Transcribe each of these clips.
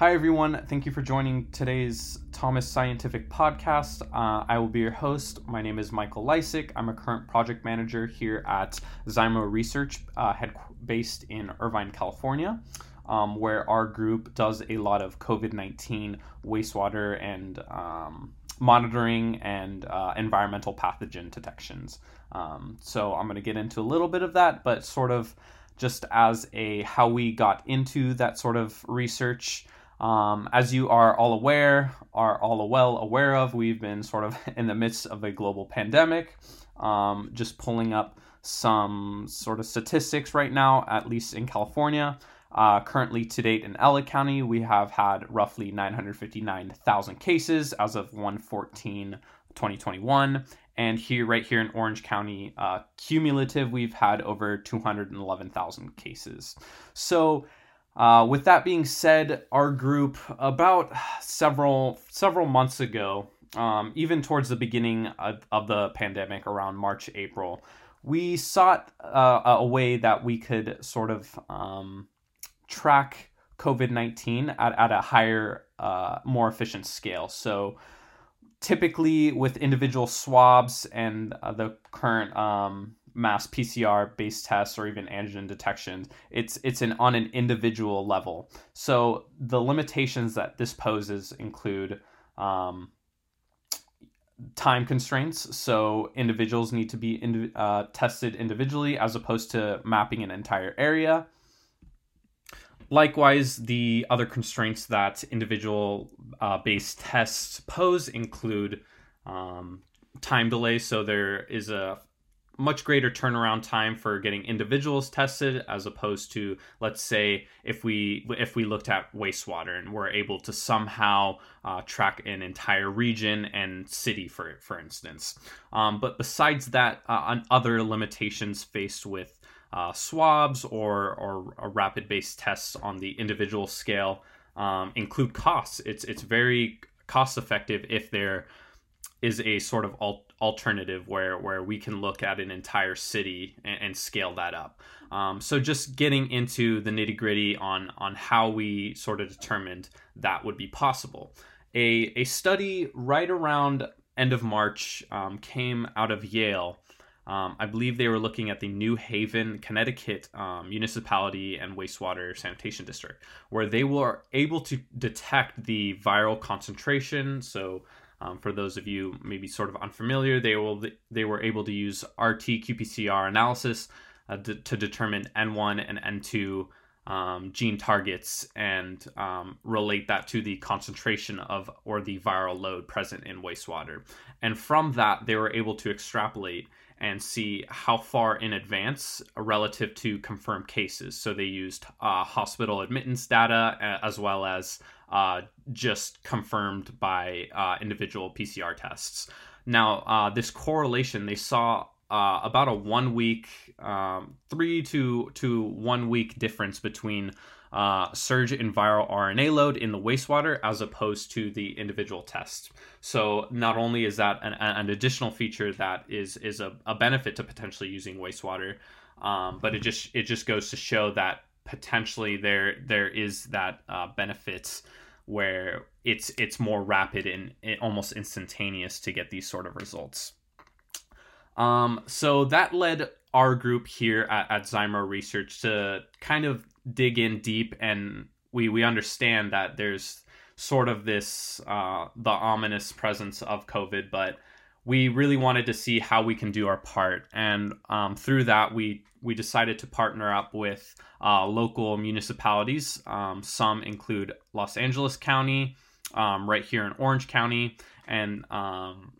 Hi, everyone. Thank you for joining today's Thomas Scientific Podcast. Uh, I will be your host. My name is Michael Lysick. I'm a current project manager here at Zymo Research, uh, head based in Irvine, California, um, where our group does a lot of COVID 19 wastewater and um, monitoring and uh, environmental pathogen detections. Um, so I'm going to get into a little bit of that, but sort of just as a how we got into that sort of research. Um, as you are all aware, are all well aware of, we've been sort of in the midst of a global pandemic. Um, just pulling up some sort of statistics right now, at least in California. Uh, currently, to date in LA County, we have had roughly 959,000 cases as of 114 2021. And here, right here in Orange County, uh, cumulative, we've had over 211,000 cases. So, uh, with that being said, our group about several several months ago, um, even towards the beginning of, of, the pandemic, around March April, we sought uh, a way that we could sort of um, track COVID nineteen at at a higher, uh, more efficient scale. So typically with individual swabs and uh, the current um, mass PCR based tests or even antigen detections, it's it's an on an individual level. So the limitations that this poses include um, time constraints. So individuals need to be uh, tested individually as opposed to mapping an entire area. Likewise, the other constraints that individual uh, based tests pose include um, time delay. So there is a much greater turnaround time for getting individuals tested as opposed to let's say if we if we looked at wastewater and we're able to somehow uh, track an entire region and city for for instance um, but besides that uh, on other limitations faced with uh, swabs or or rapid based tests on the individual scale um, include costs. It's it's very cost effective if there is a sort of al- alternative where where we can look at an entire city and, and scale that up. Um, so just getting into the nitty gritty on on how we sort of determined that would be possible. A a study right around end of March um, came out of Yale um, I believe they were looking at the New Haven, Connecticut um, municipality and wastewater sanitation district, where they were able to detect the viral concentration. So, um, for those of you maybe sort of unfamiliar, they will they were able to use RT qPCR analysis uh, to, to determine N1 and N2 um, gene targets and um, relate that to the concentration of or the viral load present in wastewater. And from that, they were able to extrapolate and see how far in advance relative to confirmed cases. So they used uh, hospital admittance data uh, as well as uh, just confirmed by uh, individual PCR tests. Now, uh, this correlation they saw uh, about a one week, um, three to to one week difference between uh, surge in viral RNA load in the wastewater as opposed to the individual test. So not only is that an, an additional feature that is is a, a benefit to potentially using wastewater, um, but it just it just goes to show that potentially there there is that uh, benefit where it's it's more rapid and almost instantaneous to get these sort of results. Um, so that led our group here at, at Zymo Research to kind of dig in deep and we we understand that there's sort of this uh, the ominous presence of COVID, but we really wanted to see how we can do our part, and um, through that we we decided to partner up with uh, local municipalities. Um, some include Los Angeles County, um, right here in Orange County, and um,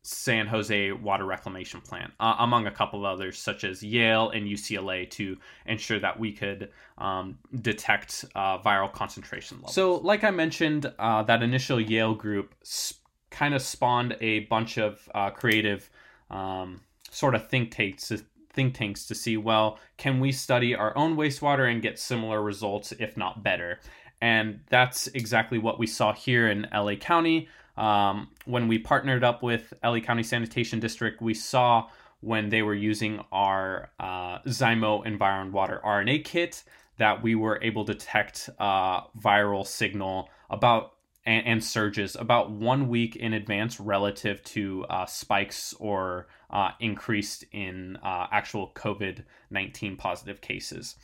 San Jose Water Reclamation Plant, uh, among a couple of others, such as Yale and UCLA, to ensure that we could um, detect uh, viral concentration levels. So, like I mentioned, uh, that initial Yale group sp- kind of spawned a bunch of uh, creative um, sort of think tanks. Think tanks to see, well, can we study our own wastewater and get similar results, if not better? And that's exactly what we saw here in LA County. Um, when we partnered up with LA County Sanitation District, we saw when they were using our uh, Zymo Environ Water RNA kit that we were able to detect uh, viral signal about and, and, surges about one week in advance relative to uh, spikes or uh, increased in uh, actual COVID 19 positive cases.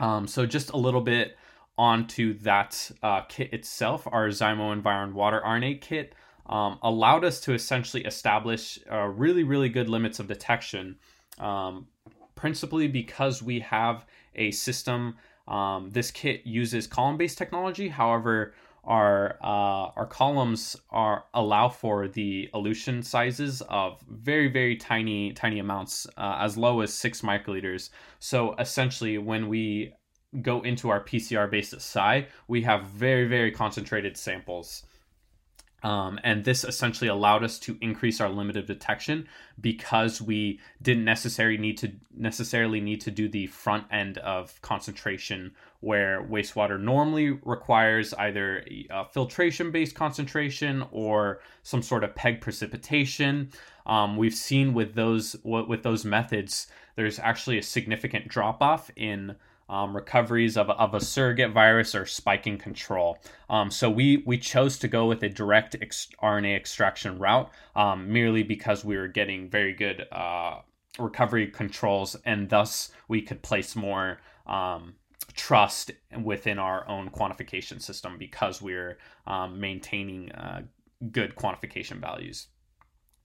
Um, so, just a little bit onto that uh, kit itself, our Zymo Environ Water RNA kit um, allowed us to essentially establish uh, really, really good limits of detection, um, principally because we have a system. Um, this kit uses column-based technology. However, our uh, our columns are allow for the elution sizes of very very tiny tiny amounts uh, as low as six microliters. So essentially, when we go into our PCR based assay, we have very very concentrated samples. Um, and this essentially allowed us to increase our limit of detection because we didn't necessarily need to necessarily need to do the front end of concentration where wastewater normally requires either filtration based concentration or some sort of PEG precipitation. Um, we've seen with those with those methods, there's actually a significant drop off in um, recoveries of, of a surrogate virus or spiking control. Um, so we we chose to go with a direct ex- RNA extraction route um, merely because we were getting very good uh, recovery controls, and thus we could place more um, trust within our own quantification system because we're um, maintaining uh, good quantification values.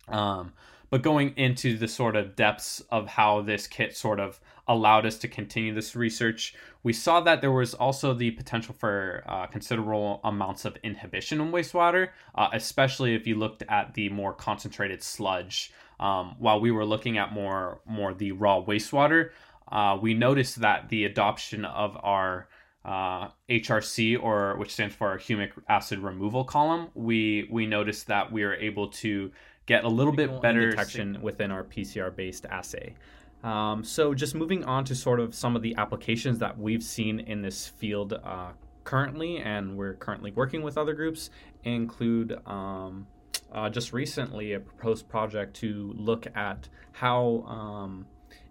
Um, but going into the sort of depths of how this kit sort of allowed us to continue this research, we saw that there was also the potential for uh, considerable amounts of inhibition in wastewater, uh, especially if you looked at the more concentrated sludge. Um, while we were looking at more more the raw wastewater, uh, we noticed that the adoption of our uh, HRC, or which stands for our humic acid removal column, we we noticed that we are able to get a little bit better detection within our PCR based assay. Um, so, just moving on to sort of some of the applications that we've seen in this field uh, currently, and we're currently working with other groups, include um, uh, just recently a proposed project to look at how um,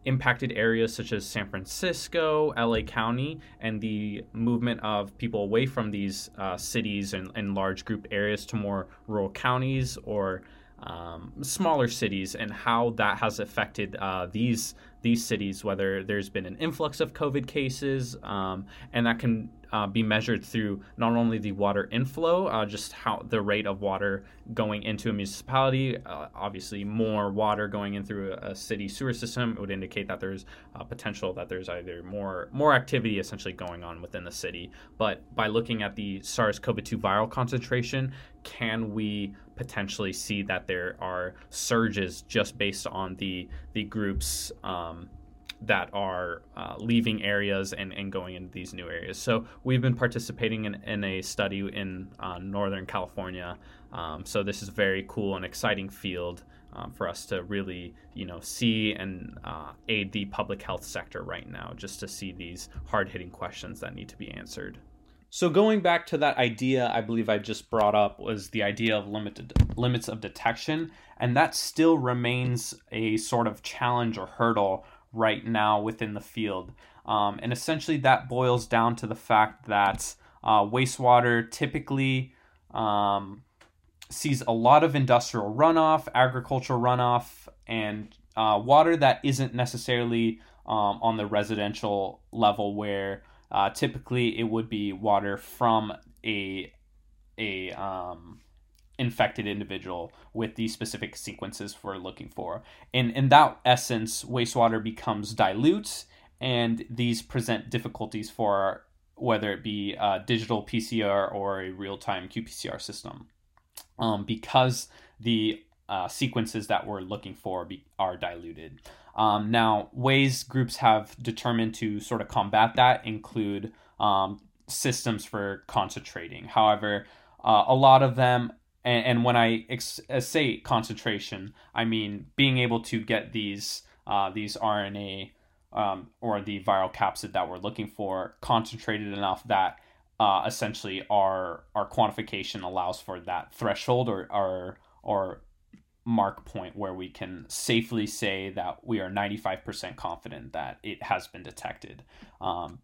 impacted areas such as San Francisco, LA County, and the movement of people away from these uh, cities and, and large group areas to more rural counties or um, smaller cities and how that has affected uh, these these cities, whether there's been an influx of COVID cases, um, and that can uh, be measured through not only the water inflow, uh, just how the rate of water going into a municipality. Uh, obviously, more water going in through a, a city sewer system would indicate that there's potential that there's either more more activity essentially going on within the city. But by looking at the SARS-CoV-2 viral concentration, can we potentially see that there are surges just based on the the groups um, that are uh, leaving areas and, and going into these new areas. So we've been participating in, in a study in uh, Northern California. Um, so this is a very cool and exciting field um, for us to really, you know, see and uh, aid the public health sector right now, just to see these hard-hitting questions that need to be answered. So going back to that idea, I believe I just brought up was the idea of limited limits of detection, and that still remains a sort of challenge or hurdle right now within the field. Um, and essentially, that boils down to the fact that uh, wastewater typically um, sees a lot of industrial runoff, agricultural runoff, and uh, water that isn't necessarily um, on the residential level where uh, typically it would be water from a a um, infected individual with these specific sequences we're looking for. And in that essence, wastewater becomes dilute, and these present difficulties for whether it be a digital PCR or a real time qPCR system. Um, because the uh, sequences that we're looking for be, are diluted. Um, now, ways groups have determined to sort of combat that include um, systems for concentrating. However, uh, a lot of them and, and when I ex- say concentration, I mean being able to get these uh, these RNA um, or the viral capsid that we're looking for concentrated enough that uh, essentially our our quantification allows for that threshold or or or mark point where we can safely say that we are 95% confident that it has been detected. Um,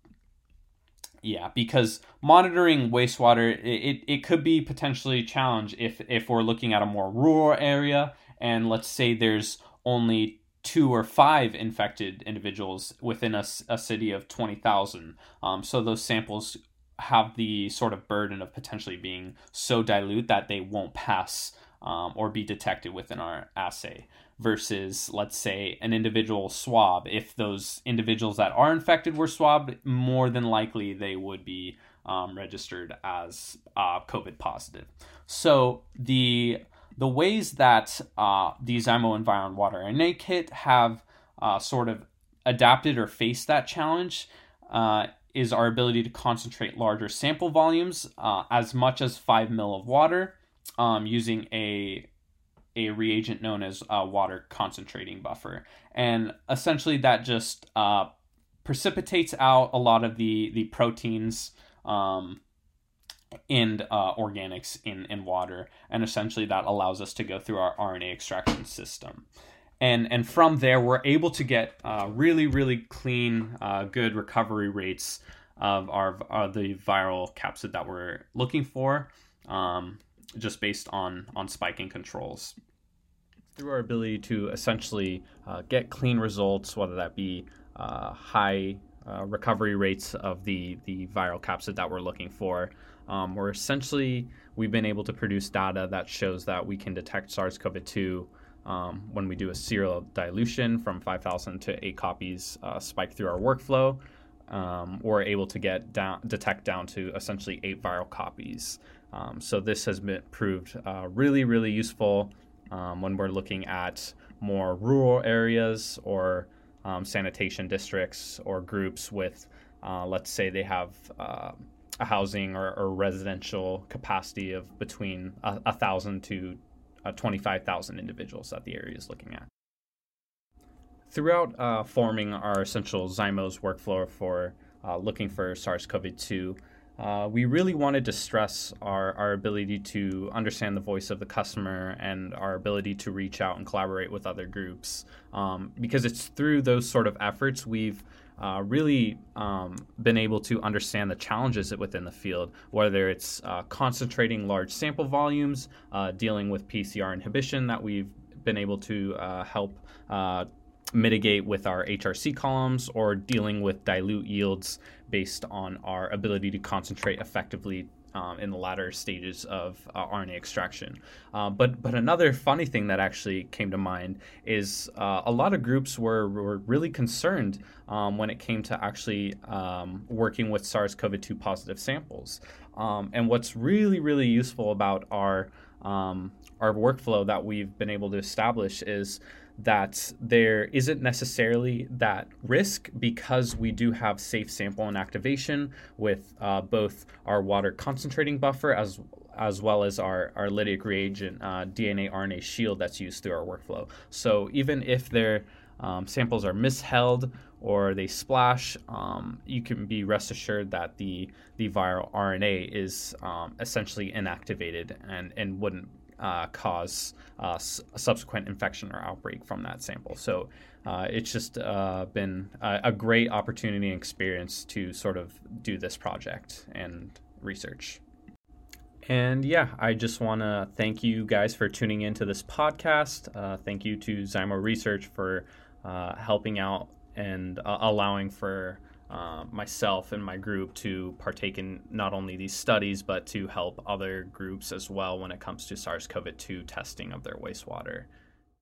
yeah, because monitoring wastewater it, it, could be potentially a challenge if if we're looking at a more rural area and let's say there's only two or five infected individuals within a, a city of 20,000. Um, so those samples have the sort of burden of potentially being so dilute that they won't pass um, or be detected within our assay versus let's say an individual swab. If those individuals that are infected were swabbed more than likely they would be um, registered as uh, covid positive. So the the ways that uh, the zymo environ water RNA kit have uh, sort of adapted or faced that challenge uh, is our ability to concentrate larger sample volumes uh, as much as 5 mil of water um, using a a reagent known as a water concentrating buffer, and essentially that just uh, precipitates out a lot of the the proteins um, and uh, organics in in water, and essentially that allows us to go through our RNA extraction system. And, and from there, we're able to get uh, really, really clean, uh, good recovery rates of our, the viral capsid that we're looking for. Um, just based on on spiking controls. Through our ability to essentially uh, get clean results, whether that be uh, high uh, recovery rates of the the viral capsid that we're looking for, um, we're essentially we've been able to produce data that shows that we can detect SARS-CoV-2 um, when we do a serial dilution from 5,000 to 8 copies uh, spike through our workflow. Um, we're able to get down detect down to essentially eight viral copies um, so this has been proved uh, really, really useful um, when we're looking at more rural areas or um, sanitation districts or groups with, uh, let's say, they have uh, a housing or, or, residential capacity of between a, a thousand to uh, 25,000 individuals that the area is looking at. Throughout uh, forming our essential Zymos workflow for uh, looking for SARS-CoV-2, uh, we really wanted to stress our, our ability to understand the voice of the customer and our ability to reach out and collaborate with other groups. Um, because it's through those sort of efforts we've uh, really um, been able to understand the challenges within the field, whether it's uh, concentrating large sample volumes, uh, dealing with PCR inhibition that we've been able to uh, help uh, mitigate with our HRC columns or dealing with dilute yields based on our ability to concentrate effectively um, in the latter stages of uh, RNA extraction. Uh, but but another funny thing that actually came to mind is uh, a lot of groups were, were really concerned um, when it came to actually um, working with SARS-CoV-2 positive samples. Um, and what's really really useful about our um, our workflow that we've been able to establish is that there isn't necessarily that risk because we do have safe sample inactivation with uh, both our water concentrating buffer as as well as our, our lytic reagent uh, DNA RNA shield that's used through our workflow. So even if their um, samples are misheld or they splash, um, you can be rest assured that the the viral RNA is um, essentially inactivated and, and wouldn't uh, cause uh, a subsequent infection or outbreak from that sample. So uh, it's just uh, been a, a, great opportunity and experience to sort of do this project and research. And yeah, I just want to thank you guys for tuning into this podcast. Uh, thank you to Zymo Research for helping out and allowing for uh, myself and my group to partake in not only these studies but to help other groups as well when it comes to SARS CoV 2 testing of their wastewater.